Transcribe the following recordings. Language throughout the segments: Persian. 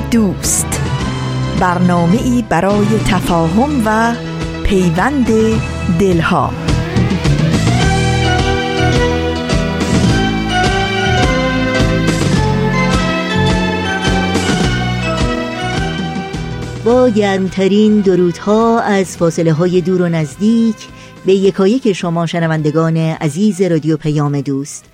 دوست. برنامه ای برای تفاهم و پیوند دلها. با گرمترین درودها از فاصله های دور و نزدیک به یکایک شما شنوندگان عزیز رادیو پیام دوست.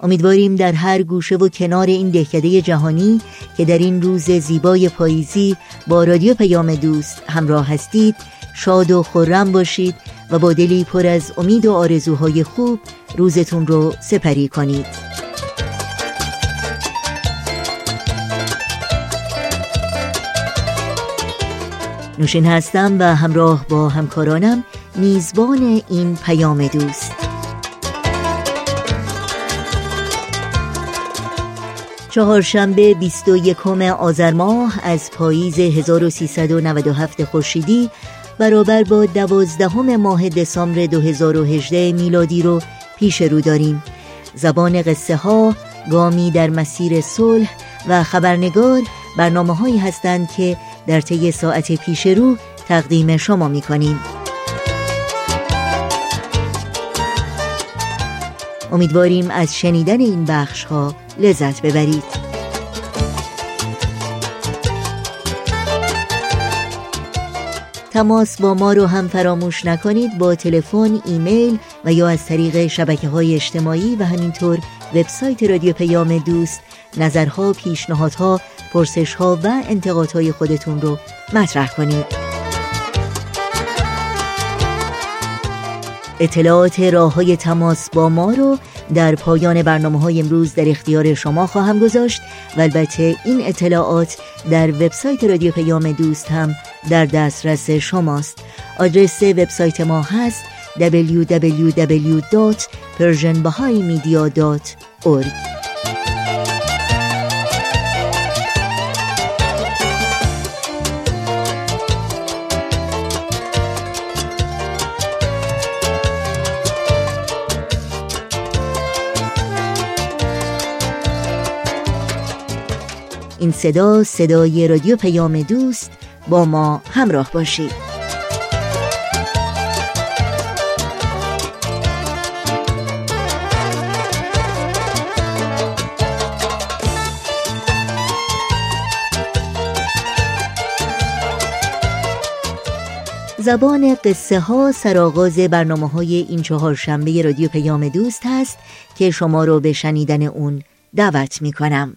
امیدواریم در هر گوشه و کنار این دهکده جهانی که در این روز زیبای پاییزی با رادیو پیام دوست همراه هستید شاد و خورم باشید و با دلی پر از امید و آرزوهای خوب روزتون رو سپری کنید. نوشین هستم و همراه با همکارانم میزبان این پیام دوست. چهارشنبه 21 آذر ماه از پاییز 1397 خورشیدی برابر با دوازدهم ماه دسامبر 2018 میلادی رو پیش رو داریم زبان قصه ها گامی در مسیر صلح و خبرنگار برنامه هایی هستند که در طی ساعت پیش رو تقدیم شما می کنیم. امیدواریم از شنیدن این بخش ها لذت ببرید تماس با ما رو هم فراموش نکنید با تلفن، ایمیل و یا از طریق شبکه های اجتماعی و همینطور وبسایت رادیو پیام دوست نظرها، پیشنهادها، پرسشها و انتقادهای خودتون رو مطرح کنید. اطلاعات راه های تماس با ما رو در پایان برنامه های امروز در اختیار شما خواهم گذاشت. و البته این اطلاعات در وبسایت رادیو پیام دوست هم در دسترس شماست. آدرس وبسایت ما هست www.persianbahaimedia.org این صدا صدای رادیو پیام دوست با ما همراه باشید زبان قصه ها سرآغاز برنامه های این چهار شنبه رادیو پیام دوست هست که شما رو به شنیدن اون دعوت می کنم.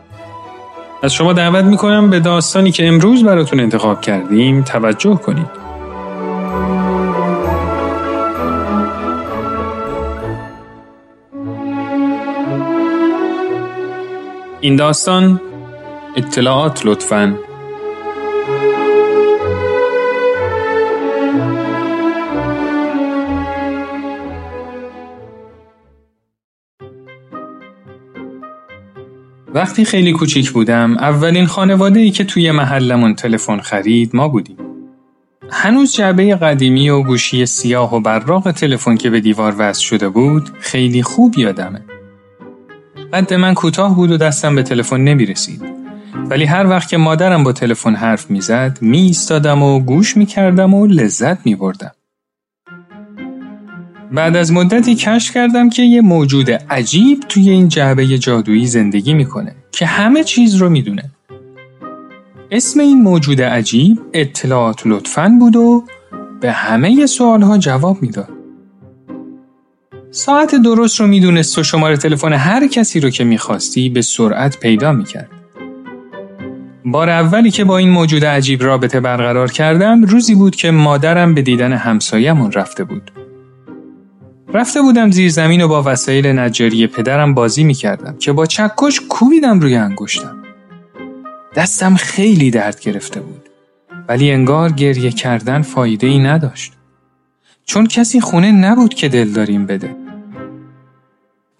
از شما دعوت می‌کنم به داستانی که امروز براتون انتخاب کردیم توجه کنید. این داستان اطلاعات لطفاً وقتی خیلی کوچیک بودم اولین خانواده ای که توی محلمون تلفن خرید ما بودیم. هنوز جعبه قدیمی و گوشی سیاه و براق تلفن که به دیوار وصل شده بود خیلی خوب یادمه. قد من کوتاه بود و دستم به تلفن نمی رسید. ولی هر وقت که مادرم با تلفن حرف می‌زد می ایستادم و گوش می کردم و لذت می بردم. بعد از مدتی کشف کردم که یه موجود عجیب توی این جعبه جادویی زندگی می‌کنه که همه چیز رو می‌دونه. اسم این موجود عجیب اطلاعات لطفاً بود و به همه سوالها جواب می‌داد. ساعت درست رو می‌دونست و شماره تلفن هر کسی رو که می‌خواستی به سرعت پیدا می‌کرد. بار اولی که با این موجود عجیب رابطه برقرار کردم روزی بود که مادرم به دیدن همسایمون رفته بود. رفته بودم زیر زمین و با وسایل نجاری پدرم بازی می کردم که با چکش کوبیدم روی انگشتم. دستم خیلی درد گرفته بود. ولی انگار گریه کردن فایده ای نداشت. چون کسی خونه نبود که دلداریم بده.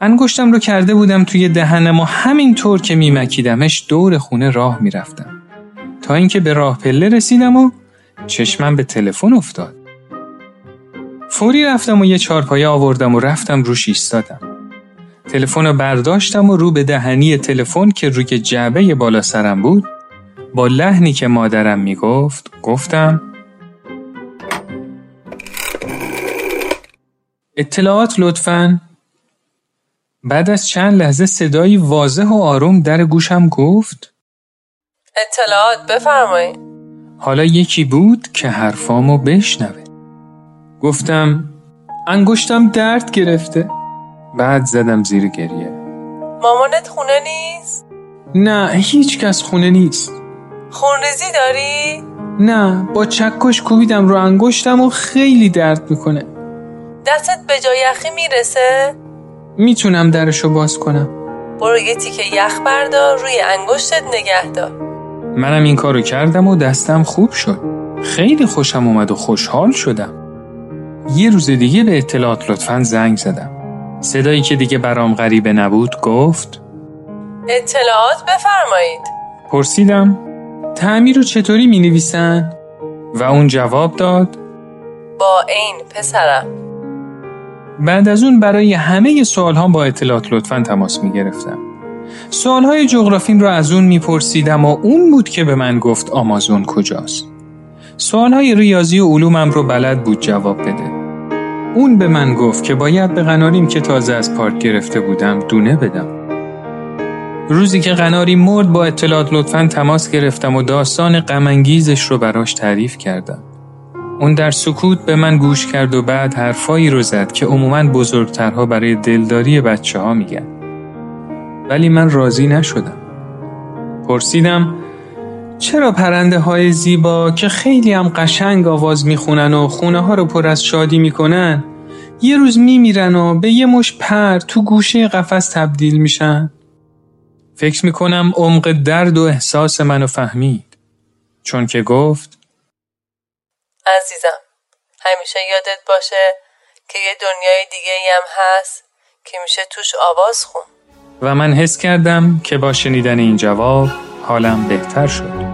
انگشتم رو کرده بودم توی دهنم و همینطور که میمکیدمش دور خونه راه می‌رفتم. تا اینکه به راه پله رسیدم و چشمم به تلفن افتاد. فوری رفتم و یه چارپایه آوردم و رفتم روش ایستادم. تلفن رو برداشتم و رو به دهنی تلفن که روی جعبه بالا سرم بود با لحنی که مادرم می‌گفت گفتم اطلاعات لطفاً. بعد از چند لحظه صدایی واضح و آروم در گوشم گفت اطلاعات بفرمایید. حالا یکی بود که حرفامو بشنوه. گفتم انگشتم درد گرفته. بعد زدم زیر گریه. مامانت خونه نیست؟ نه هیچ کس خونه نیست. خونریزی داری؟ نه با چکش کوبیدم رو انگشتم و خیلی درد می‌کنه. دستت به جای یخی می‌رسه؟ می‌تونم درشو باز کنم. برو یه تیکه یخ بردار روی انگشتت نگه دار. منم این کارو کردم و دستم خوب شد. خیلی خوشم اومد و خوشحال شدم. یه روز دیگه به اطلاعات لطفا زنگ زدم صدایی که دیگه برام غریبه نبود گفت اطلاعات بفرمایید پرسیدم تعمیر رو چطوری می نویسن؟ و اون جواب داد با این پسرم بعد از اون برای همه سوال ها با اطلاعات لطفا تماس می گرفتم. سوال های جغرافیم رو از اون می پرسیدم و اون بود که به من گفت آمازون کجاست. سوال های ریاضی و علومم رو بلد بود جواب بده. اون به من گفت که باید به قناریم که تازه از پارک گرفته بودم دونه بدم. روزی که قناری مرد با اطلاعات لطفا تماس گرفتم و داستان غمانگیزش رو براش تعریف کردم. اون در سکوت به من گوش کرد و بعد حرفایی رو زد که عموما بزرگترها برای دلداری بچه ها میگن. ولی من راضی نشدم. پرسیدم چرا پرنده های زیبا که خیلی هم قشنگ آواز می‌خونن و خونه ها رو پر از شادی می‌کنن یه روز میمیرن و به یه مش پر تو گوشه قفس تبدیل میشن؟ فکر می‌کنم عمق درد و احساس منو فهمید. چون که گفت عزیزم همیشه یادت باشه که یه دنیای دیگه هم هست که میشه توش آواز خون و من حس کردم که با شنیدن این جواب حالم بهتر شد.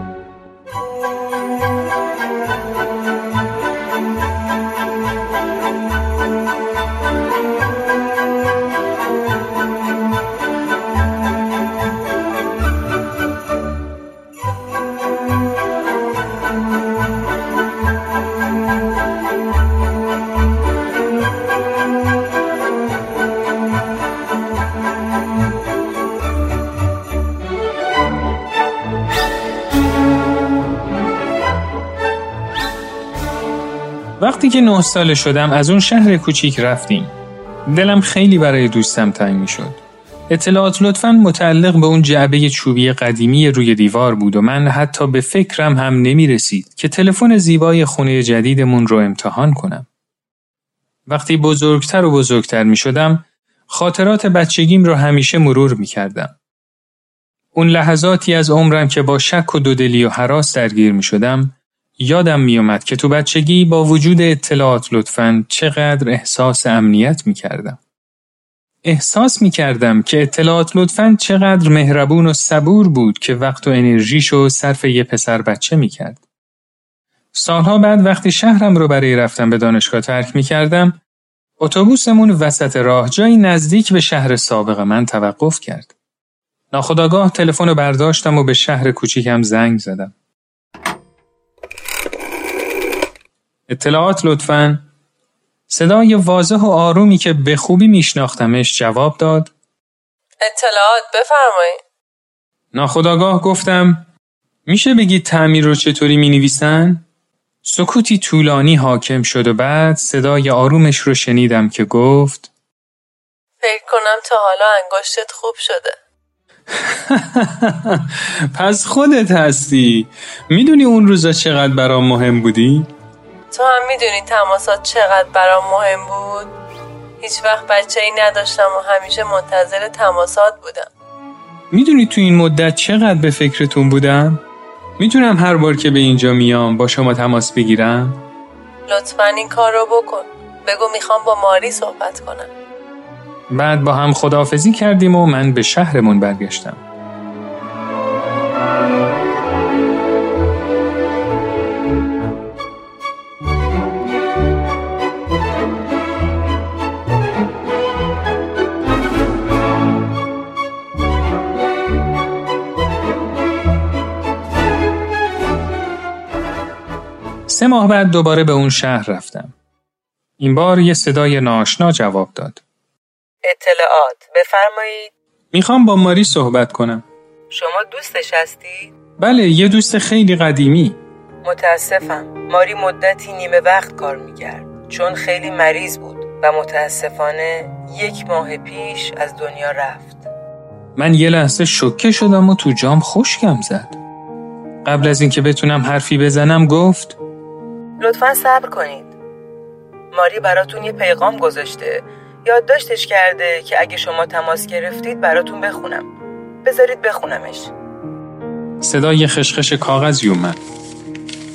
وقتی که نه ساله شدم از اون شهر کوچیک رفتیم. دلم خیلی برای دوستم تنگ می شد. اطلاعات لطفا متعلق به اون جعبه چوبی قدیمی روی دیوار بود و من حتی به فکرم هم نمی رسید که تلفن زیبای خونه جدیدمون رو امتحان کنم. وقتی بزرگتر و بزرگتر می شدم خاطرات بچگیم رو همیشه مرور می کردم. اون لحظاتی از عمرم که با شک و دودلی و حراس درگیر می شدم یادم میومد که تو بچگی با وجود اطلاعات لطفاً چقدر احساس امنیت می کردم. احساس می کردم که اطلاعات لطفاً چقدر مهربون و صبور بود که وقت و انرژیشو صرف یه پسر بچه می کرد. سالها بعد وقتی شهرم رو برای رفتن به دانشگاه ترک می کردم، اتوبوسمون وسط راه جایی نزدیک به شهر سابق من توقف کرد. ناخداگاه تلفن رو برداشتم و به شهر کوچیکم زنگ زدم. اطلاعات لطفاً. صدای واضح و آرومی که به خوبی میشناختمش جواب داد. اطلاعات بفرمایید. ناخداگاه گفتم میشه بگید تعمیر رو چطوری می نویسن؟ سکوتی طولانی حاکم شد و بعد صدای آرومش رو شنیدم که گفت فکر کنم تا حالا انگشتت خوب شده. پس خودت هستی. می‌دونی اون روزا چقدر برام مهم بودی؟ تو هم می‌دونی تماسات چقدر برام مهم بود؟ هیچ وقت بچه ای نداشتم و همیشه منتظر تماسات بودم می‌دونی تو این مدت چقدر به فکرتون بودم؟ می‌تونم هر بار که به اینجا میام با شما تماس بگیرم؟ لطفا این کار رو بکن بگو می‌خوام با ماری صحبت کنم بعد با هم خداحافظی کردیم و من به شهرمون برگشتم سه ماه بعد دوباره به اون شهر رفتم. این بار یه صدای ناشنا جواب داد. اطلاعات بفرمایید. می‌خوام با ماری صحبت کنم. شما دوستش هستی؟ بله یه دوست خیلی قدیمی. متاسفم. ماری مدتی نیمه وقت کار می‌کرد. چون خیلی مریض بود و متاسفانه یک ماه پیش از دنیا رفت. من یه لحظه شکه شدم و تو جام خشکم زد. قبل از اینکه بتونم حرفی بزنم گفت لطفا صبر کنید. ماری براتون یه پیغام گذاشته. یادداشتش کرده که اگه شما تماس گرفتید براتون بخونم. بذارید بخونمش. صدای خشخش کاغذی اومد.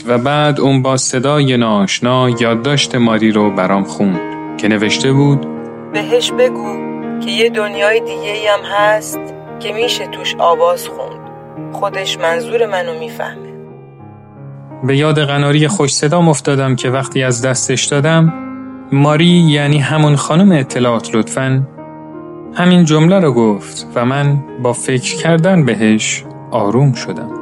و بعد اون با صدای ناشنا یادداشت ماری رو برام خوند که نوشته بود بهش بگو که یه دنیای دیگه هم هست که میشه توش آواز خوند. خودش منظور منو می‌فهمه. به یاد قناری خوش صدا افتادم که وقتی از دستش دادم ماری یعنی همون خانم اطلاعات لطفا همین جمله رو گفت و من با فکر کردن بهش آروم شدم.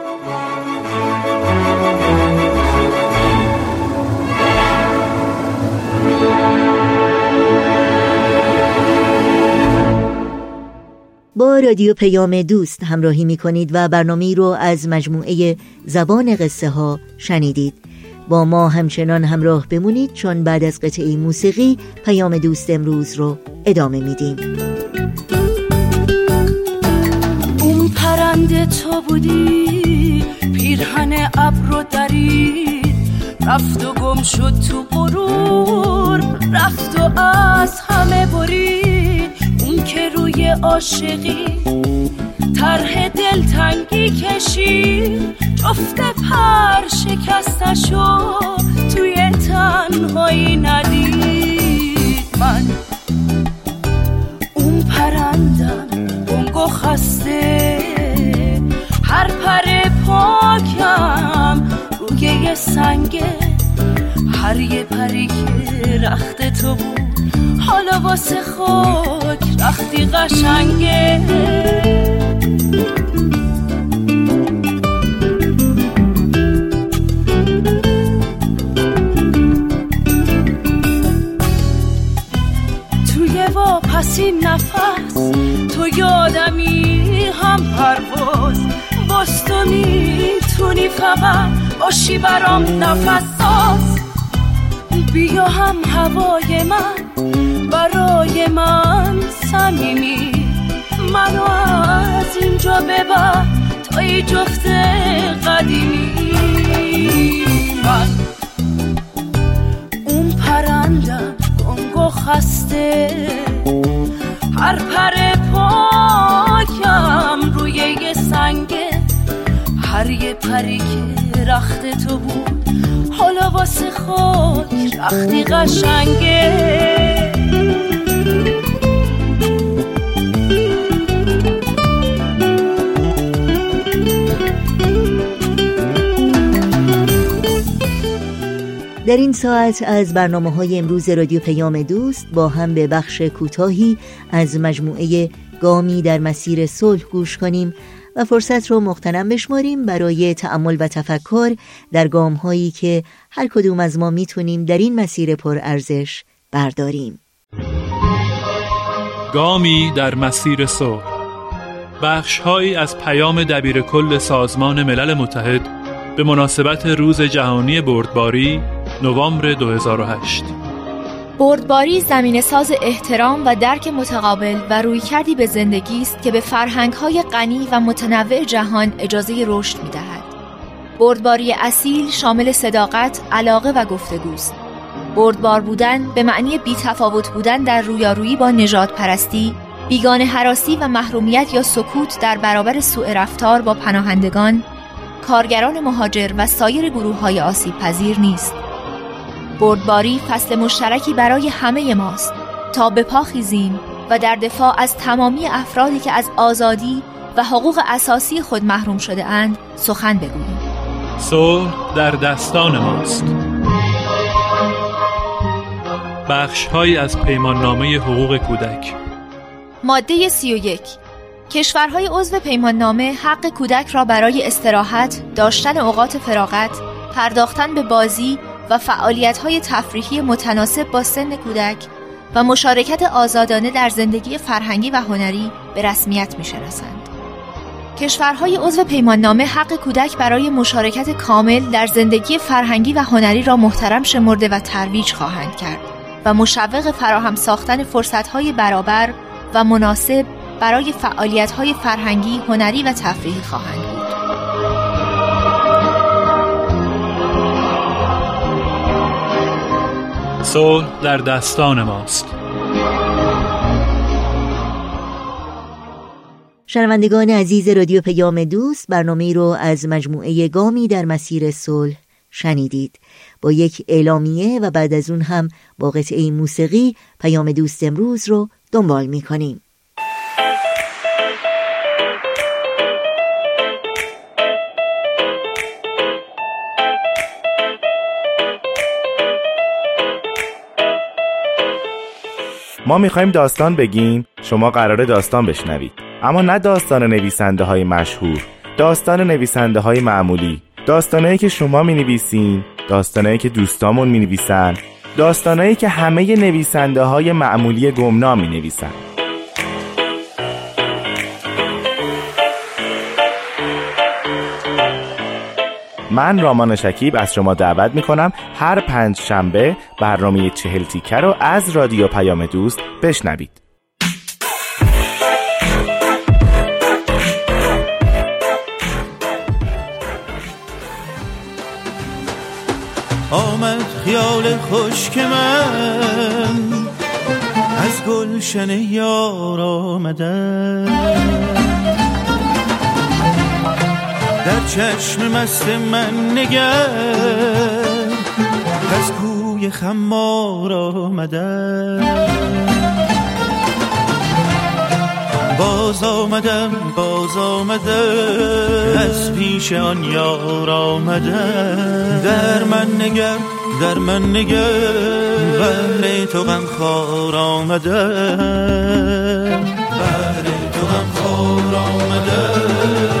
رادیو پیام دوست همراهی می کنید و برنامه رو از مجموعه زبان قصه ها شنیدید. با ما همچنان همراه بمونید چون بعد از قطعه موسیقی پیام دوست امروز رو ادامه میدیم. اون پرنده تو بودی پیرهن ابر و درید رفت و گم شد تو غرور رفت و از همه برید اون که روی عاشقی طرح دلتنگی کشید جفت پر شکستشو توی تنهایی ندید من. اون پرندم گنگ و خسته. هر پر پاکم روی سنگه هر یه پری که رخت تو بود. حالا واسه خاک رختی قشنگه. توی پسی نفس تو یادمی هم پرواز. باز تو می‌تونی فقط باشی برام نفس ساز بیا هم هوای من برای من سمیمی منو از اینجا ببر تا ای جفت قدیمی. من اون پرندم گنگ و خسته. هر پر پاکم روی یه سنگه. هر یه پری که رخت تو بود. حالا واسه خاک رختی قشنگه. در این ساعت از برنامه های امروز رادیو پیام دوست با هم به بخش کوتاهی از مجموعه گامی در مسیر صلح گوش کنیم. و فرصت رو مختنم بشماریم برای تأمل و تفکر در گام هایی که هر کدوم از ما می‌تونیم در این مسیر پر ارزش برداریم. گامی در مسیر صلح. بخش هایی از پیام دبیر کل سازمان ملل متحد به مناسبت روز جهانی بردباری نوامبر 2008 بردباری زمین ساز احترام و درک متقابل و روی کردی به زندگی است که به فرهنگ های غنی و متنوع جهان اجازه رشد می دهد. بردباری اصیل شامل صداقت، علاقه و گفتگوست. بردبار بودن به معنی بی تفاوت بودن در رویارویی با نجات پرستی، بیگان حراسی و محرومیت یا سکوت در برابر سوء رفتار با پناهندگان، کارگران مهاجر و سایر گروه های آسیب پذیر نیست. بردباری فصل مشترکی برای همه ماست. تا به پا خیزیم و در دفاع از تمامی افرادی که از آزادی و حقوق اساسی خود محروم شده اند سخن بگوییم. صلح در دستان ماست. بخش های از پیمان نامه حقوق کودک. ماده 31 کشورهای عضو پیمان نامه حق کودک را برای استراحت، داشتن اوقات فراغت، پرداختن به بازی و های تفریحی متناسب با سن کودک و مشارکت آزادانه در زندگی فرهنگی و هنری به رسمیت می‌شناسند. کشورهای عضو پیماننامه حق کودک برای مشارکت کامل در زندگی فرهنگی و هنری را محترم شمرده و ترویج خواهند کرد و مشوق فراهم ساختن فرصتهای برابر و مناسب برای فعالیت‌های فرهنگی، هنری و تفریحی خواهند بود. صلح در دستان ماست شنوندگان عزیز رادیو پیام دوست برنامه رو از مجموعه گامی در مسیر صلح شنیدید با یک اعلامیه و بعد از اون هم با قطعه موسیقی پیام دوست امروز رو دنبال می کنیم. ما می‌خوایم داستان بگیم شما قرار داستان بشنوید. اما نه داستان نویسنده های مشهور داستان نویسنده های معمولی. داستانهایی که شما می نویسین داستانهایی که دوستامون می نویسن داستانهایی که همه نویسنده های معمولی گمنام می نویسن من رامان شکیب از شما دعوت می کنم هر پنج شنبه برنامه چهل تیکه رو از رادیو پیام دوست بشنوید. آمد خیال خشک من از گلشن یار آمده در چشم مست من نگر از کوی خمار آمدم. باز آمدم باز آمدم. از پیش آن یار آمدم. در من نگر در من نگر. بهر تو غم خار آمدم. بهر تو غم خار آمدم.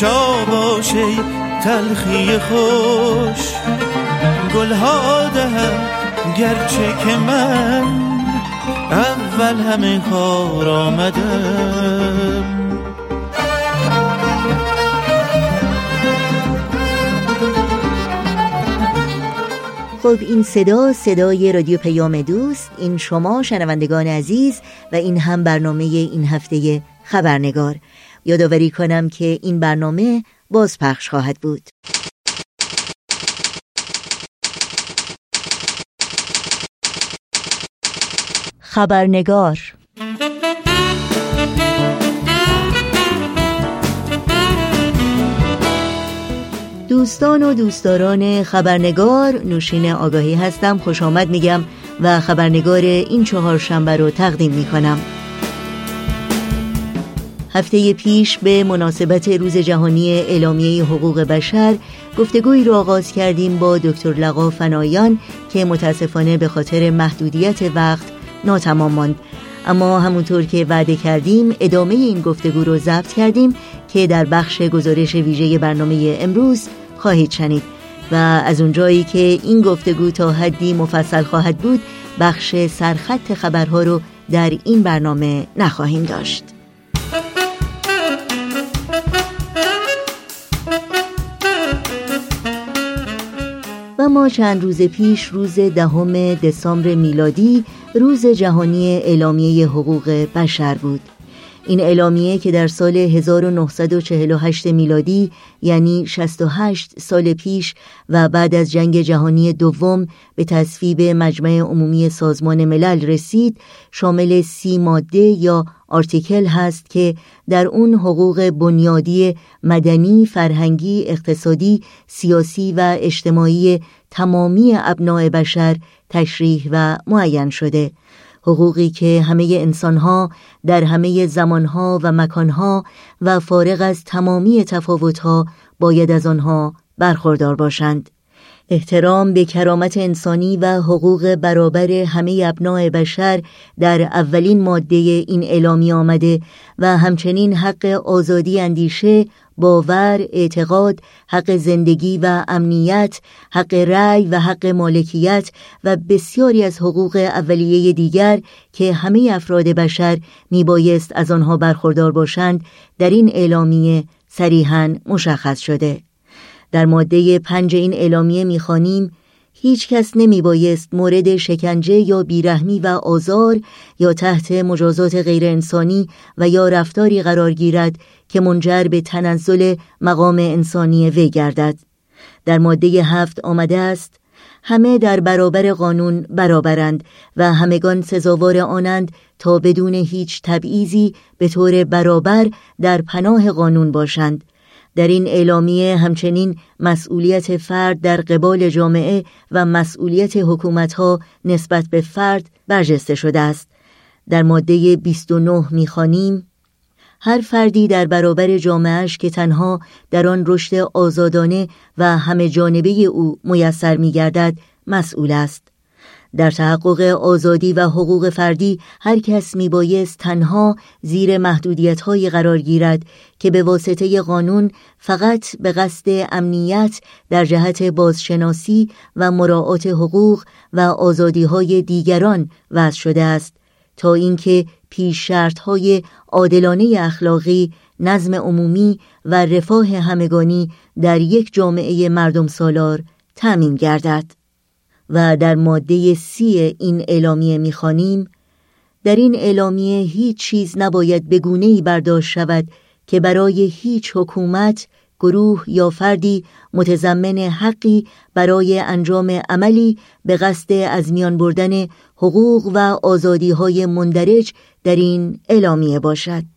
شا باشه تلخی خوش گلها دهم گرچه که من اول همه کار آمدم. خب این صدا صدای رادیو پیام دوست این شما شنوندگان عزیز و این هم برنامه این هفته خبرنگار. یادآوری کنم که این برنامه بازپخش خواهد بود. خبرنگار دوستان و دوستداران خبرنگار نوشین آگاهی هستم خوش آمد میگم و خبرنگار این چهارشنبه رو تقدیم می‌کنم هفته پیش به مناسبت روز جهانی اعلامیه حقوق بشر گفتگویی را آغاز کردیم با دکتر لقا فنایان که متاسفانه به خاطر محدودیت وقت ناتمام ماند. اما همونطور که وعده کردیم ادامه این گفتگو رو ضبط کردیم که در بخش گزارش ویژه برنامه امروز خواهید شنید. و از اونجایی که این گفتگو تا حدی مفصل خواهد بود بخش سرخط خبرها رو در این برنامه نخواهیم داشت. و ما چند روز پیش روز دهم دسامبر میلادی روز جهانی اعلامیه حقوق بشر بود. این اعلامیه که در سال 1948 میلادی یعنی 68 سال پیش و بعد از جنگ جهانی دوم به تصویب مجمع عمومی سازمان ملل رسید شامل سی ماده یا آرتیکل هست که در اون حقوق بنیادی مدنی، فرهنگی، اقتصادی، سیاسی و اجتماعی تمامی ابناع بشر تشریح و معین شده. حقوقی که همه انسانها در همه زمانها و مکانها و فارغ از تمامی تفاوتها باید از آنها برخوردار باشند. احترام به کرامت انسانی و حقوق برابر همه ابناع بشر در اولین ماده این اعلامی آمده و همچنین حق آزادی اندیشه، باور، اعتقاد، حق زندگی و امنیت، حق رأی و حق مالکیت و بسیاری از حقوق اولیه دیگر که همه افراد بشر میبایست از آنها برخوردار باشند در این اعلامیه صریحا مشخص شده. در ماده پنج این اعلامیه می‌خوانیم هیچ کس نمی بایست مورد شکنجه یا بیرحمی و آزار یا تحت مجازات غیرانسانی و یا رفتاری قرار گیرد که منجر به تنزل مقام انسانی وی گردد. در ماده هفت آمده است همه در برابر قانون برابرند و همگان سزاوار آنند تا بدون هیچ تبعیضی به طور برابر در پناه قانون باشند. در این اعلامیه همچنین مسئولیت فرد در قبال جامعه و مسئولیت حکومتها نسبت به فرد برجسته شده است. در ماده 29 می‌خوانیم هر فردی در برابر جامعهش که تنها در آن رشد آزادانه و همه جانبه او میسر میگردد مسئول است. در تحقق آزادی و حقوق فردی هر کس می بایست تنها زیر محدودیت های قرار گیرد که به واسطه قانون فقط به قصد امنیت در جهت بازشناسی و مراعات حقوق و آزادی های دیگران وضع شده است تا اینکه پیش شرط های عادلانه اخلاقی نظم عمومی و رفاه همگانی در یک جامعه مردم سالار تأمین گردد. و در ماده سی این اعلامیه می‌خوانیم در این اعلامیه هیچ چیز نباید به ای برداشت شود که برای هیچ حکومت گروه یا فردی متضمن حقی برای انجام عملی به قصد از میان بردن حقوق و آزادی های مندرج در این اعلامیه باشد.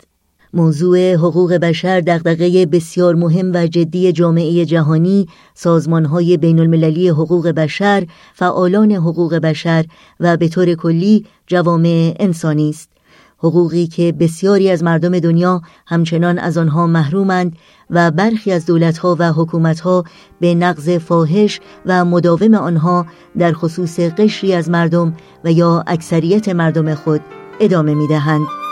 موضوع حقوق بشر دغدغه بسیار مهم و جدی جامعه جهانی، سازمانهای بین المللی حقوق بشر، فعالان حقوق بشر و به طور کلی جوامع انسانی است. حقوقی که بسیاری از مردم دنیا همچنان از آنها محرومند و برخی از دولتها و حکومتها به نقض فاحش و مداوم آنها در خصوص قشری از مردم و یا اکثریت مردم خود ادامه می دهند.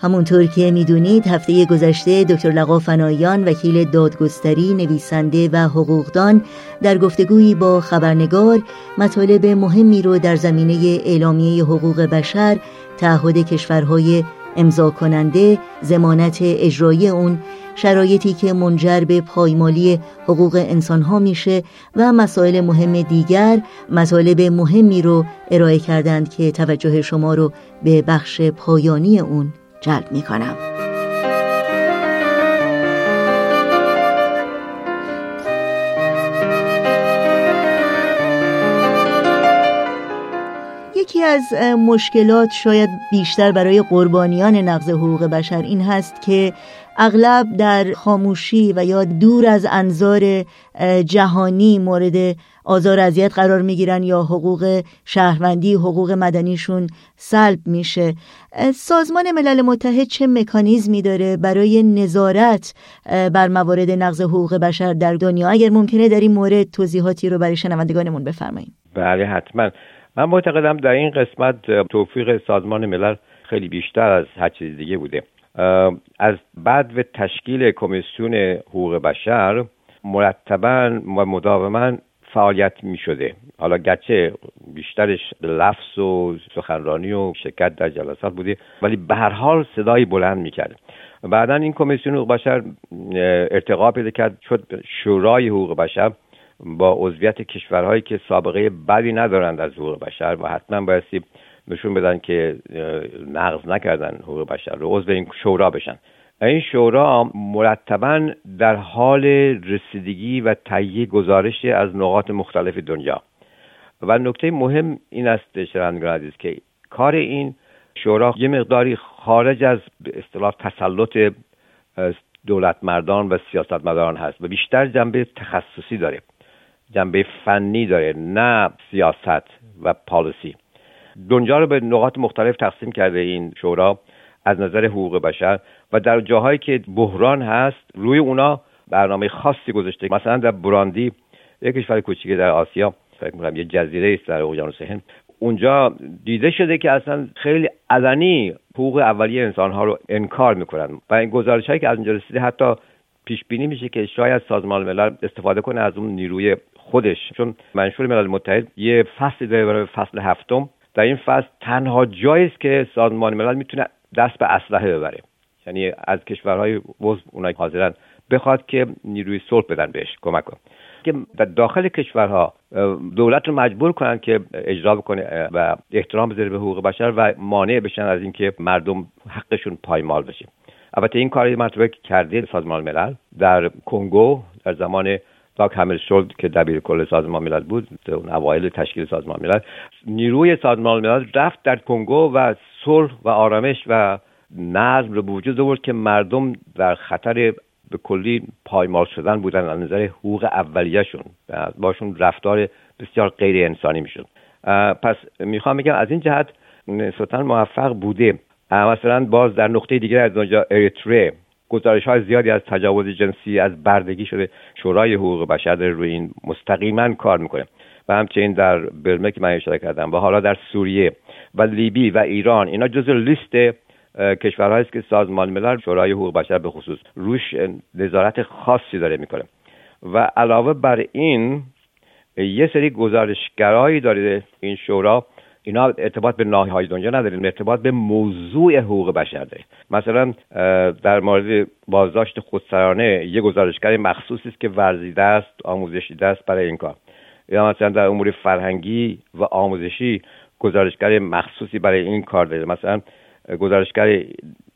همونطور که می‌دونید هفته گذشته دکتر لقا فنایان وکیل دادگستری نویسنده و حقوقدان در گفتگویی با خبرنگار مطالب مهمی رو در زمینه اعلامیه حقوق بشر تعهد کشورهای امضا کننده زمانت اجرایی اون شرایطی که منجر به پایمالی حقوق انسان ها میشه و مسائل مهم دیگر مطالب مهمی رو ارائه کردند که توجه شما رو به بخش پایانی اون جلب می‌کنم. یکی از مشکلات شاید بیشتر برای قربانیان نقض حقوق بشر این هست که اغلب در خاموشی و یا دور از انظار جهانی مورد آزار اذیت قرار می‌گیرن یا حقوق شهروندی حقوق مدنیشون سلب میشه. سازمان ملل متحد چه مکانیزمی داره برای نظارت بر موارد نقض حقوق بشر در دنیا؟ اگر ممکنه در این مورد توضیحاتی رو برای شنوندگانمون بفرمایید. بله حتما. من معتقدم در این قسمت توفیق سازمان ملل خیلی بیشتر از هر چیز دیگه بوده. از بعد و تشکیل کمیسیون حقوق بشر مرتبا و مداوما فعالیت می شده حالا گرچه بیشترش لفظ و سخنرانی و شرکت در جلسات بوده ولی به هر حال صدایی بلند می کرد بعدا این کمیسیون حقوق بشر ارتقا پیدا کرد شد شورای حقوق بشر با عضویت کشورهایی که سابقه بدی ندارند از حقوق بشر و حتما بایستی نشون بدن که نقض نکردن حقوق بشر رو عضو این شورا بشن. این شورا مرتبا در حال رسیدگی و تهیه گزارش از نقاط مختلف دنیا. و نکته مهم این است شنوندگان عزیز که کار این شورا یه مقداری خارج از به اصطلاح تسلط دولت مردان و سیاستمداران هست و بیشتر جنبه تخصصی داره جنبه فنی داره نه سیاست و پالیسی. دنیا رو به نقاط مختلف تقسیم کرده این شورا از نظر حقوق بشر و در جاهایی که بحران هست روی اونا برنامه خاصی گذاشته. مثلا در براندی یک کشور کوچیک در آسیا فکر می‌کنم یه جزیره است در اقیانوس هند. اونجا دیده شده که اصلا خیلی علنی حقوق اولیه انسان ها رو انکار می‌کنن. و این گزارش هایی که از اونجا رسیده حتی پیش بینی میشه که شاید سازمان ملل استفاده کنه از اون نیروی خودش. چون منشور ملل متحد یه فصلی داره برای فصل هفتم. در این فصل تنها جایی است که سازمان ملل می‌تونه دست به اسلحه ببره. یعنی از کشورهای عضو اونایی حاضرن بخواد که نیروی صلح بدن بهش کمک کن که در داخل کشورها دولت رو مجبور کنن که اجرا بکنه و احترام بذاره به حقوق بشر و مانع بشن از اینکه مردم حقشون پایمال بشه. البته این کار مرتبه کرده سازمان ملل در کنگو در زمان داک شد که دبیر کل سازمان ملل بود اون اوایل تشکیل سازمان ملل. نیروی سازمان ملل رفت در کنگو و صلح و آرامش و نظم رو به وجود آورد که مردم در خطر به کلی پایمال شدن بودن از نظر حقوق اولیهشون. باشون رفتار بسیار غیر انسانی می‌شد. پس می‌خوام بگم از این جهت نسبتا موفق بوده. مثلا باز در نقطه دیگر از دنیا اریتره. گزارش های زیادی از تجاوز جنسی از بردگی شده شورای حقوق بشر داره روی این مستقیما کار می‌کنه. و همچنین در برمه که من اشاره کردم و حالا در سوریه و لیبی و ایران اینا جز لیست کشورهایی است که سازمان ملل شورای حقوق بشر به خصوص روش نظارت خاصی داره می‌کنه. و علاوه بر این یه سری گزارشگرایی داره این شورا اینا ارتباط به ناحیه دنیا نداریم ارتباط به موضوع حقوق بشر داره مثلا در مورد بازداشت خودسرانه یه گزارشگر مخصوصی است که ورزیده است آموزشی است برای این کار. یا مثلا در امور فرهنگی و آموزشی گزارشگر مخصوصی برای این کار داره. مثلا گزارشگر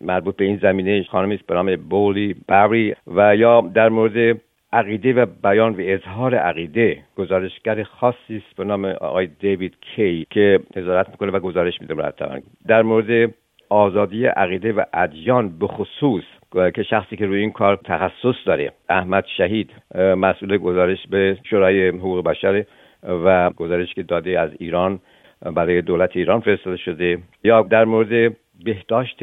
مربوط به این زمینه خانمی است به نام بولی بری و یا در مورد عقیده و بیان و اظهار عقیده گزارشگر خاصی است به نام آقای دیوید کی که نظارت می‌کنه و گزارش میده مرتبا. در مورد آزادی عقیده و ادیان به خصوص که شخصی که روی این کار تخصص داره احمد شهید مسئول گزارش به شورای حقوق بشر و گزارش که داده از ایران برای دولت ایران فرستاده شده. یا در مورد بهداشت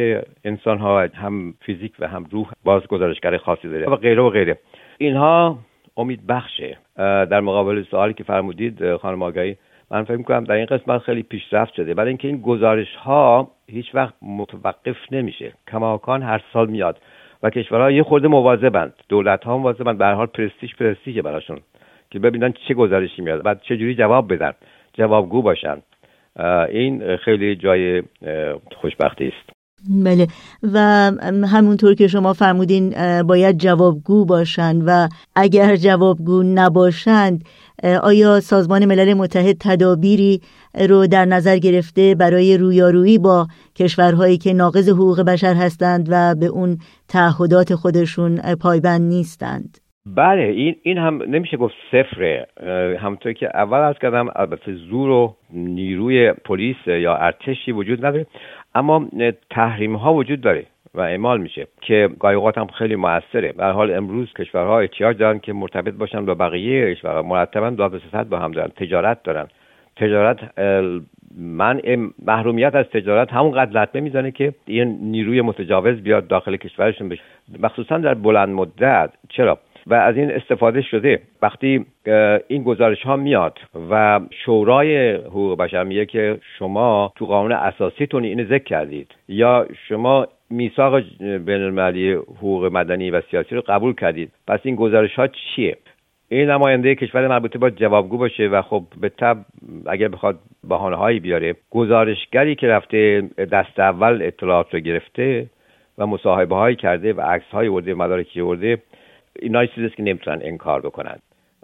انسان ها هم فیزیک و هم روح باز گزارشگر خاصی داره و غیره و غیره. اینها امید بخشه. در مقابل سوالی که فرمودید خانم آگاهی من فکر می‌کنم در این قسمت خیلی پیشرفت شده. برای اینکه این گزارش ها هیچ وقت متوقف نمیشه. کماکان هر سال میاد و کشورها یه خورده مواظبند. دولت ها مواظبند. به هر حال پرستیژ پرستیژ براشون. که ببینن چه گزارشی میاد. بعد چه جوری جواب بدن. جوابگو باشن. این خیلی جای خوشبختی است. بله. و همونطور که شما فرمودین باید جوابگو باشند و اگر جوابگو نباشند آیا سازمان ملل متحد تدابیری رو در نظر گرفته برای رویارویی با کشورهایی که ناقض حقوق بشر هستند و به اون تعهدات خودشون پایبند نیستند؟ بله این این هم نمیشه گفت صفره. همونطور که اول از کردم البته زور و نیروی پلیس یا ارتشی وجود نداره. اما تحریم ها وجود داره و اعمال میشه که گاهی هم خیلی موثره. به حال امروز کشورها احتیاج دارن که مرتبط باشن با بقیه کشورها. مرتبا دو با هم دارن. تجارت دارن. تجارت من محرومیت از تجارت همون قدر لطمه می‌زنه که این نیروی متجاوز بیاد داخل کشورشون بشه. مخصوصا در بلند مدت. چرا؟ و از این استفاده شده. وقتی این گزارش ها میاد و شورای حقوق بشر میگه که شما تو قانون اساسیتون اینو ذکر کردید یا شما میثاق بین المللی حقوق مدنی و سیاسی رو قبول کردید پس این گزارش ها چیه؟ این نماینده کشور مربوطه باید جوابگو باشه و خب به تب اگر بخواد بحانه هایی بیاره گزارشگری که رفته دست اول اطلاعات رو گرفته و مصاحبه هایی کرده و عکس های ورده مدارکی ورده اینا چیزی که نمی‌تونن انکار بکنن.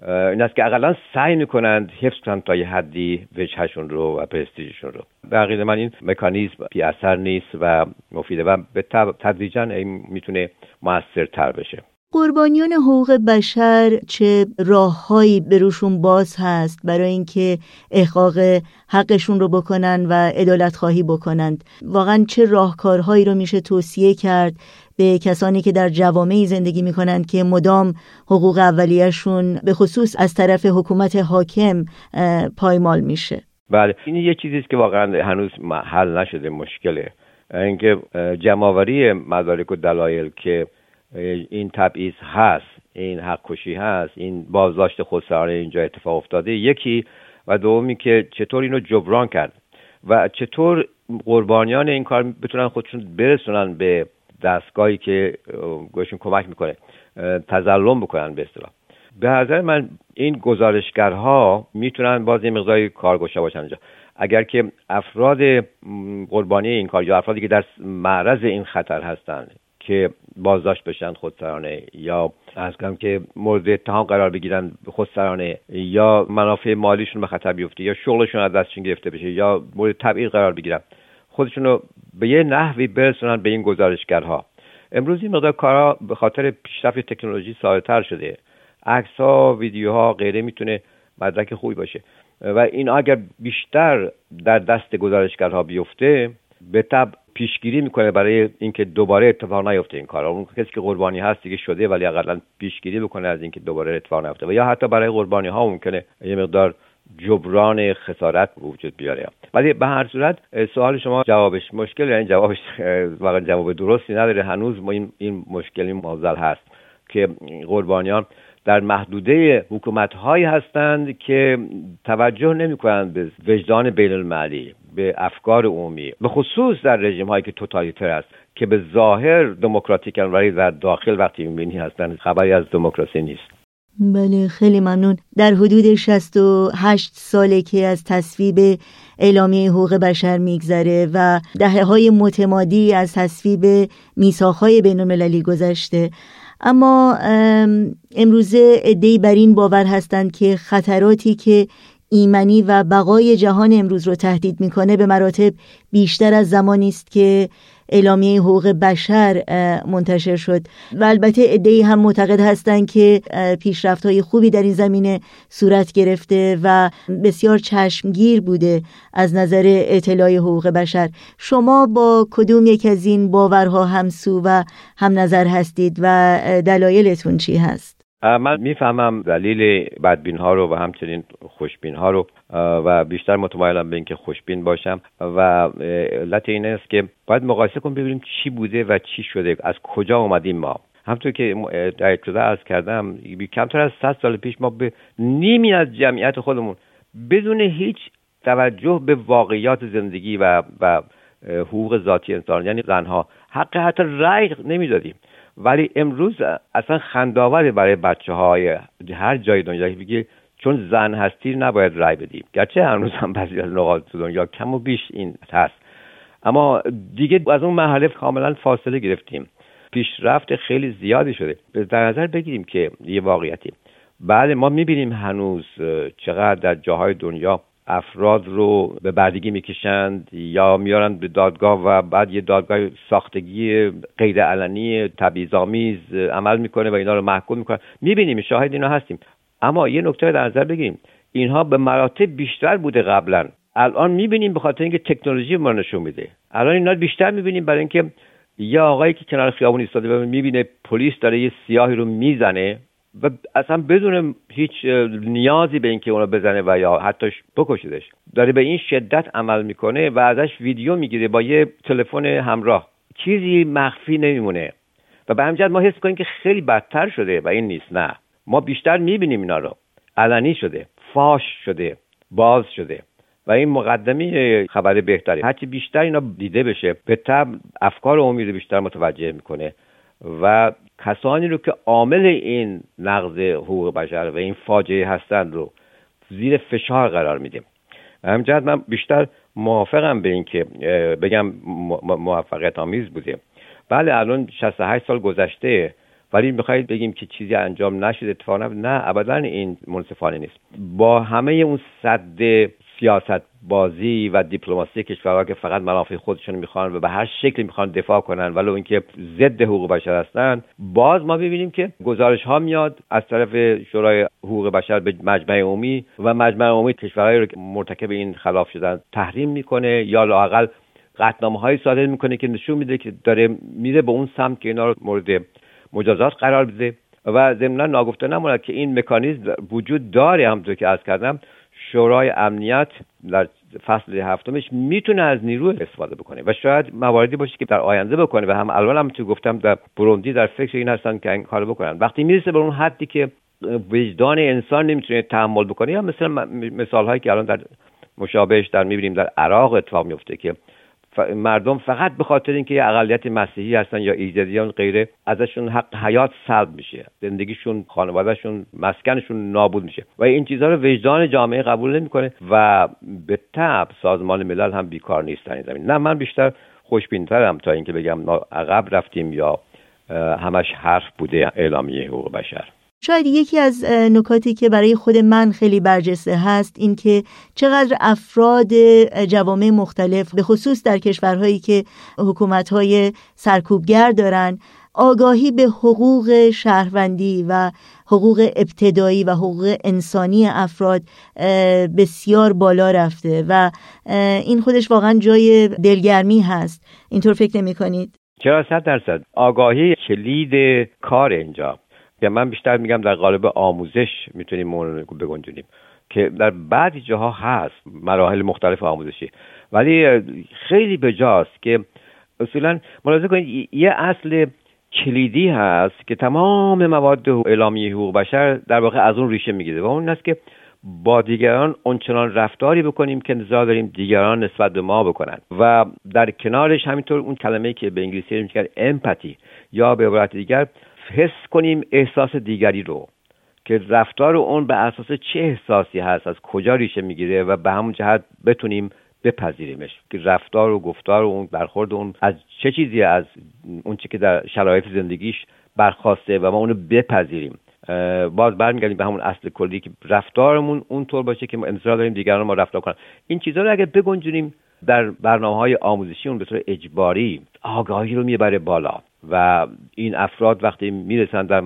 این است که اقلا سعی می‌کنند حفظ کنند تا یه حدی وجهشون رو و پرستیژشون رو. به من این مکانیزم بی اثر نیست و مفیده و به تدریجا این می‌تونه موثرتر بشه. قربانیان حقوق بشر چه راههایی به روشون باز هست برای اینکه احقاق حقشون رو بکنن و عدالت خواهی بکنند؟ واقعا چه راهکارهایی رو میشه توصیه کرد به کسانی که در جوامعی زندگی می‌کنند که مدام حقوق اولیهشون به خصوص از طرف حکومت حاکم پایمال میشه. بله این یه چیزی است که واقعا هنوز حل نشده مشکله. اینکه جمعآوری مدارک و دلایل که این تبعیض هست این حق کشی هست این بازداشت خودسرانه اینجا اتفاق افتاده یکی. و دومی که چطور اینو جبران کرد و چطور قربانیان این کار بتونن خودشون برسونن به دستگاهی که گوشون کمک می‌کنه تظلم بکنن به اصطلاح. به نظر من این گزارشگرها می‌تونن باز یه مقداری کارگشا باشن اینجا. اگر که افراد قربانی این کار یا افرادی که در معرض این خطر هستند که بازداشت بشن خودسرانه یا از کنم که مورد اتهام قرار بگیرن خودسرانه یا منافع مالیشون به خطر بیفته یا شغلشون از دستشون گرفته بشه یا مورد تبعیض قرار بگیرن خودشون رو به یه نحوی برسونن به این گزارشگرها. امروز این مقدار کارها به خاطر پیشرفت تکنولوژی سادهتر شده. عکس ها ویدیوها غیره می‌تونه مدرک خوبی باشه. و این اگر بیشتر در دست گزارشگرها بیفته به تب پیشگیری می‌کنه برای اینکه دوباره اتفاق نیفته این کار اون کسی که قربانی هست دیگه شده ولی اقلا پیشگیری بکنه از اینکه دوباره اتفاق نیفته. و یا حتی برای قربانی ها ممکنه یه مقدار جبران خسارت وجود بیاره. ولی به هر صورت سوال شما جوابش مشکل یعنی جوابش واقعا جواب درستی نداره. هنوز ما این, این مشکلی موزل هست که قربانیان در محدوده حکومت هایی هستند که توجه نمی کنند به وجدان بین المللی به افکار عمومی به خصوص در رژیم هایی که توتالیتر است که به ظاهر دموکراتیکن ولی در داخل وقتی می‌بینی هستند خبری از دموکراسی نیست. بله خیلی ممنون. در حدود 68 ساله که از تصویب اعلامیه حقوق بشر میگذره و دهه های متمادی از تصویب میساخهای بین المللی گذشته. اما امروزه ادهی بر این باور هستند که خطراتی که ایمنی و بقای جهان امروز رو تهدید می‌کنه به مراتب بیشتر از زمانی است که اعلامیه حقوق بشر منتشر شد و البته ادهی هم معتقد هستند که پیشرفت های خوبی در این زمینه صورت گرفته و بسیار چشمگیر بوده از نظر اطلاع حقوق بشر شما با کدوم یک از این باورها همسو و هم نظر هستید و دلایلتون چی هست؟ من می‌فهمم دلیل بدبین ها رو و همچنین خوشبین ها رو و بیشتر متمایلم به اینکه خوشبین باشم و علت این است که باید مقایسه کنیم ببینیم چی بوده و چی شده از کجا اومدیم ما. همطور که در ابتدا از کردم کمتر از 100 سال پیش ما به نیمی از جمعیت خودمون بدون هیچ توجه به واقعیات زندگی و و حقوق ذاتی انسان یعنی زنها حق حتی رأی نمی‌دادیم. ولی امروز اصلا خنداوره برای بچه های هر جای دنیا که بگی چون زن هستی نباید رای بدیم. گرچه هنوز هم بعضی از نقاط دنیا کم و بیش این هست. اما دیگه از اون مرحله کاملا فاصله گرفتیم. پیشرفت خیلی زیادی شده. در نظر بگیریم که یه واقعیتی. بله ما می‌بینیم هنوز چقدر در جاهای دنیا افراد رو به بردگی می‌کشند یا میارن به دادگاه و بعد یه دادگاه ساختگی غیر علنی تبعیض‌آمیز عمل می‌کنه و اینا رو محکوم می‌کنه. می‌بینیم شاهد اینا هستیم. اما یه نکته در نظر بگیریم. اینها به مراتب بیشتر بوده قبلا الان می‌بینیم به خاطر اینکه تکنولوژی ما نشون میده. الان اینا بیشتر می‌بینیم برای اینکه یه آقایی که کنار خیابون ایستاده و می‌بینه پلیس داره یه سیاهی رو می‌زنه و اصلا بدون هیچ نیازی به اینکه اونو بزنه و یا حتی بکشیدش. داره به این شدت عمل می‌کنه و ازش ویدیو می‌گیره با یه تلفن همراه. چیزی مخفی نمیمونه. و به همجد ما حس کنیم که خیلی بدتر شده و این نیست نه. ما بیشتر می‌بینیم اینا رو. علنی شده فاش شده باز شده. و این مقدمی خبر بهتری. هرچی بیشتر اینا دیده بشه به طب افکار عمومی رو بیشتر متوجه می‌کنه. و کسانی رو که عامل این نقض حقوق بشر و این فاجعه هستند رو زیر فشار قرار میدیم. همجد من بیشتر موافقم به اینکه بگم موفقیت آمیز بوده. بله الان 68 سال گذشته ولی می‌خواهید بگیم که چیزی انجام نشده اتفاق نه ابدا این منصفانه نیست. با همه اون صد سیاست بازی و دیپلماسی کشورها که فقط منافع خودشون می‌خوان و به هر شکلی می‌خوان دفاع کنن ولو اینکه ضد حقوق بشر هستن. باز ما ببینیم که گزارش ها میاد از طرف شورای حقوق بشر به مجمع عمومی و مجمع عمومی کشورهایی رو که مرتکب این خلاف شدن تحریم می‌کنه یا لاقل قطنامه هایی صادر می‌کنه که نشون میده که داره میره به اون سمت که اینا رو مورد مجازات قرار بده و ضمنا ناگفته نماند که این مکانیزم وجود داره همونطور که از کردم. شورای امنیت در فصل هفتمش می‌تونه از نیرو استفاده بکنه و شاید مواردی باشه که در آینده بکنه و هم الان هم تو گفتم در بروندی در فکر این هستن که این کارو بکنن. وقتی می‌رسه به اون حدی که وجدان انسان نمی‌تونه تحمل بکنه یا مثل مثال هایی که الان در مشابهش در می‌بینیم در عراق اتفاق میفته که مردم فقط به خاطر اینکه یه اقلیت مسیحی هستن یا ایزدیان غیره ازشون حق حیات سلب میشه. زندگیشون خانوادهشون مسکنشون نابود میشه. و این چیزها رو وجدان جامعه قبول نمی‌کنه و به تب سازمان ملل هم بیکار نیست این زمین. نه من بیشتر خوشبینترم تا اینکه بگم ما عقب رفتیم یا همش حرف بوده اعلامیه حقوق بشر. شاید یکی از نکاتی که برای خود من خیلی برجسته هست این که چقدر افراد جوامع مختلف به خصوص در کشورهایی که حکومتهای سرکوبگر دارن آگاهی به حقوق شهروندی و حقوق ابتدایی و حقوق انسانی افراد بسیار بالا رفته و این خودش واقعا جای دلگرمی هست. اینطور فکر نمی کنید؟ چرا صد درصد؟ آگاهی کلید کار اینجا یا من بیشتر میگم در قالب آموزش می‌تونیم اون بگنجونیم که در بعضی جاها هست مراحل مختلف آموزشی. ولی خیلی بجاست که اصولا ملاحظه کنید یه اصل کلیدی هست که تمام مواد اعلامیه حقوق بشر در واقع از اون ریشه می‌گیره و اون است که با دیگران اونچنان رفتاری بکنیم که انتظار داریم دیگران نسبت به ما بکنن. و در کنارش همینطور اون کلمه که به انگلیسی میگن امپاتی یا به عبارت دیگر حس کنیم احساس دیگری رو که رفتار اون به اساس چه احساسی هست از کجا ریشه می‌گیره و به همون جهت بتونیم بپذیریمش. که رفتار و گفتار و اون برخورد اون از چه چیزی از اون چی که در شرایط زندگیش برخواسته و ما اونو بپذیریم. باز برمیگردیم به همون اصل کلی که رفتارمون اونطور باشه که ما انتظار داریم دیگران ما رفتار کنن. این چیزها رو اگر بگنجونیم در برنامه های آموزشی اون به طور اجباری آگاهی رو می‌بره بالا. و این افراد وقتی می‌رسن در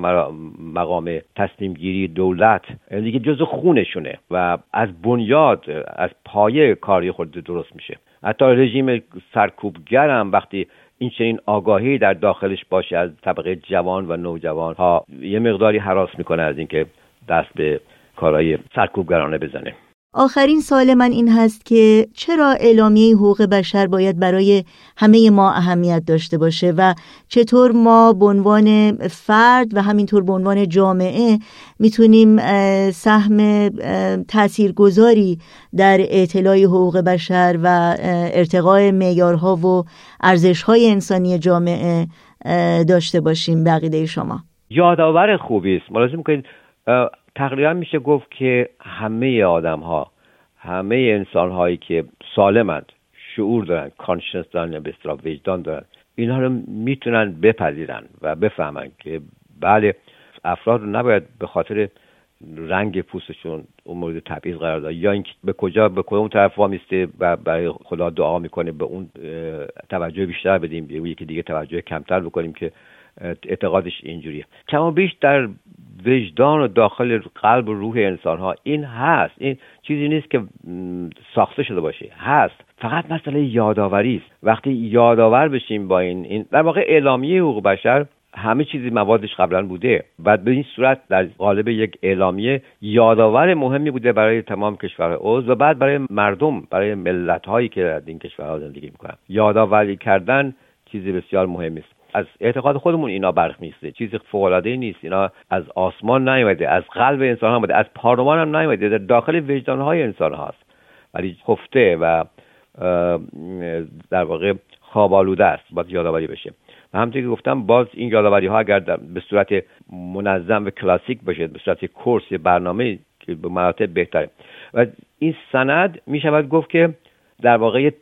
مقام تصمیم گیری دولت دیگه جز خونشونه و از بنیاد از پایه کاری خود درست میشه. حتی رژیم سرکوبگر هم وقتی این چنین آگاهی در داخلش باشه از طبقه جوان و نوجوان ها یه مقداری حراس می‌کنه از اینکه دست به کارهای سرکوبگرانه بزنه. آخرین سوال من این هست که چرا اعلامیه حقوق بشر باید برای همه ما اهمیت داشته باشه و چطور ما به عنوان فرد و همینطور به عنوان جامعه می‌تونیم سهم تاثیرگذاری در اطلاع حقوق بشر و ارتقاء معیارها و ارزشهای انسانی جامعه داشته باشیم؟ بقیده شما. یادآور خوبی است. ملاحظه می‌کنید تقریبا میشه گفت که همه آدم ها همه انسان هایی که سالمند شعور دارن کانشنس دارن به اصطلاح وجدان دارن اینها رو می‌تونن بپذیرن و بفهمن که بله افراد رو نباید به خاطر رنگ پوستشون اون مورد تبعیض قرار داد یا اینکه به کجا به کدوم طرف میسته و برای خدا دعا می‌کنه به اون توجه بیشتر بدیم به یکی دیگه توجه کمتر بکنیم که اعتقادش اینجوریه. کما بیش در وجدان و داخل قلب و روح انسان ها این هست. این چیزی نیست که ساخته شده باشه. هست. فقط مسئله یادآوری است. وقتی یادآور بشیم با این این در واقع اعلامیه حقوق بشر همه چیزی موادش قبلا بوده. بعد به این صورت در قالب یک اعلامیه یادآور مهمی بوده برای تمام کشورهای عضو و بعد برای مردم برای ملت هایی که در این کشورها زندگی می‌کنن. یادآوری کردن چیزی بسیار مهمی است. از اعتقاد خودمون اینا برخمیسته چیز فوق العاده نیست. اینا از آسمان نیومده از قلب انسان ها از پارلمان هم نیومده در داخل وجدان های انسان هاست. ولی خفته و در واقع خواب آلوده است. باید یادآوری بشه. و همونطور که گفتم باز این یادآوری ها اگر به صورت منظم و کلاسیک باشه به صورت کورس برنامه که به مراتب بهتره. و این سند می شود گفت که در واقع یک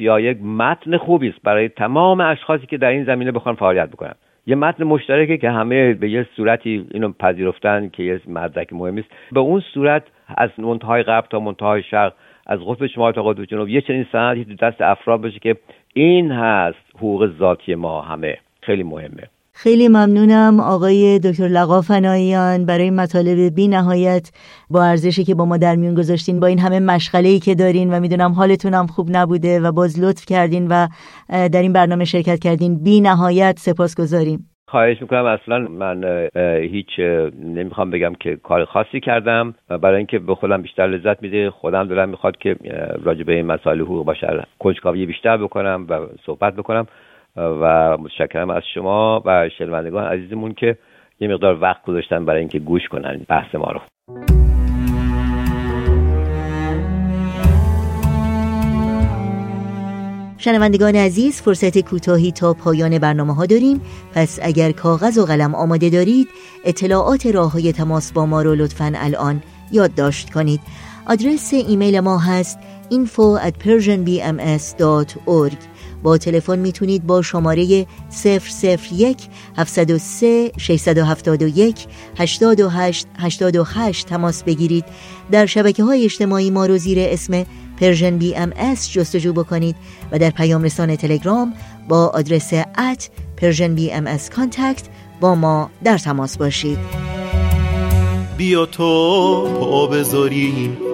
یا یک متن خوبی است برای تمام اشخاصی که در این زمینه بخوان فعالیت بکنن. یه متن مشترکه که همه به یه صورتی اینو پذیرفتن که یه مدرک مهمی است. به اون صورت از منتهای غرب تا منتهای شرق از قطب شمال تا قطب جنوب یه چنین سندی دست افراد باشه که این هست حقوق ذاتی ما همه. خیلی مهمه. خیلی ممنونم آقای دکتر لقا فناییان برای مطالب بی نهایت با ارزشی که با ما در میون گذاشتین با این همه مشغله ای که دارین و می‌دونم حالتون خوب نبوده و باز لطف کردین و در این برنامه شرکت کردین. بی نهایت سپاس گذاریم خواهش می‌کنم. اصلا من هیچ نمی‌خوام بگم که کار خاصی کردم برای اینکه به خودم بیشتر لذت میده خودم دلم می‌خواد که راجع به این مسائل حقوق بشر کنجکاوی بیشتر بکنم و صحبت بکنم. و متشکرم از شما و شنوندگان عزیزمون که یه مقدار وقت گذاشتن برای اینکه گوش کنن بحث ما رو. شنوندگان عزیز فرصت کوتاهی تا پایان برنامه ها داریم. پس اگر کاغذ و قلم آماده دارید اطلاعات راه های تماس با ما رو لطفا الان یادداشت کنید. آدرس ایمیل ما هست info at persianbms.org با تلفن می‌تونید با شماره 001 703 671 828 828 تماس بگیرید. در شبکه های اجتماعی ما رو زیر اسم Persian BMS جستجو بکنید و در پیام رسان تلگرام با آدرس at Persian BMS contact با ما در تماس باشید. بیا تا پا بذاریم.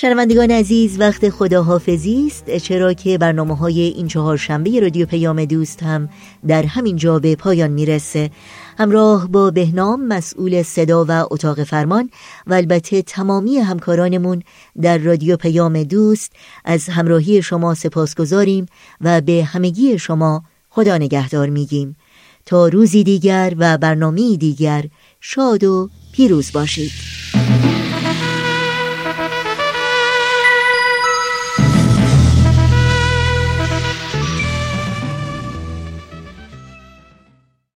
شنوندگان عزیز وقت خداحافظی است. چرا که برنامه های این چهار شنبه رادیو پیام دوست هم در همین جا به پایان می‌رسه. همراه با بهنام مسئول صدا و اتاق فرمان و البته تمامی همکارانمون در رادیو پیام دوست از همراهی شما سپاس گذاریم و به همگی شما خدا نگهدار میگیم. تا روزی دیگر و برنامه دیگر شاد و پیروز باشید.